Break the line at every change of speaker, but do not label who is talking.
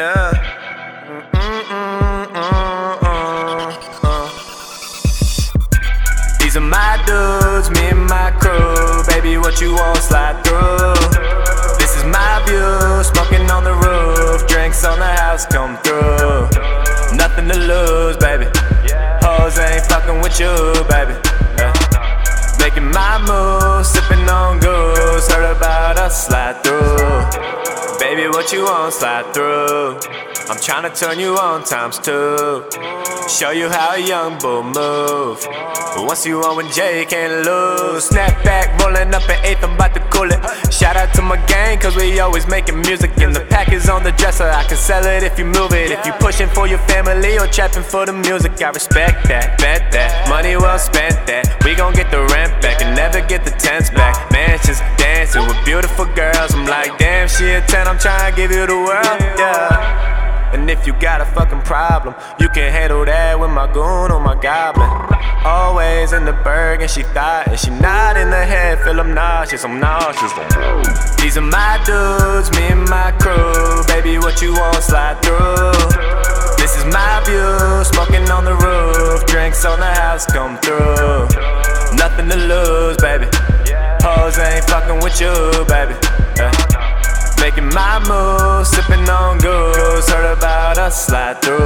Yeah. These are my dudes, me and my crew. Baby, what you want, slide through. This is my view, smoking on the roof. Drinks on the house, come through. Nothing to lose, baby. Hoes ain't fucking with you, baby. Yeah. Making my move, sipping on goose. Heard about us, slide through. Baby, what you want, slide through. I'm tryna turn you on times two. Show you how a young bull move. Once you on with Jay, can't lose. Snap back, rolling up an eighth, I'm about to cool it. Shout out to my gang, cause we always making music. And the pack is on the dresser, I can sell it if you move it. If you pushing for your family or trapping for the music, I respect that, bet that. Money well spent that. We gon' get the rent back and never get the tents back. Mansions dancing with beautiful girls. I'm like, damn, she a 10, I'm trying to give you the world, yeah. And if you got a fucking problem, you can handle that with my goon or my goblin. Always in the burg and she thought, and she not in the head, feel I'm nauseous, I'm nauseous. These are my dudes, me and my crew. Baby, what you want, slide through. This is my view, smoking on the roof. Drinks on the house, come through. Nothing to lose, baby. Hoes ain't fucking with you, baby. Slide through.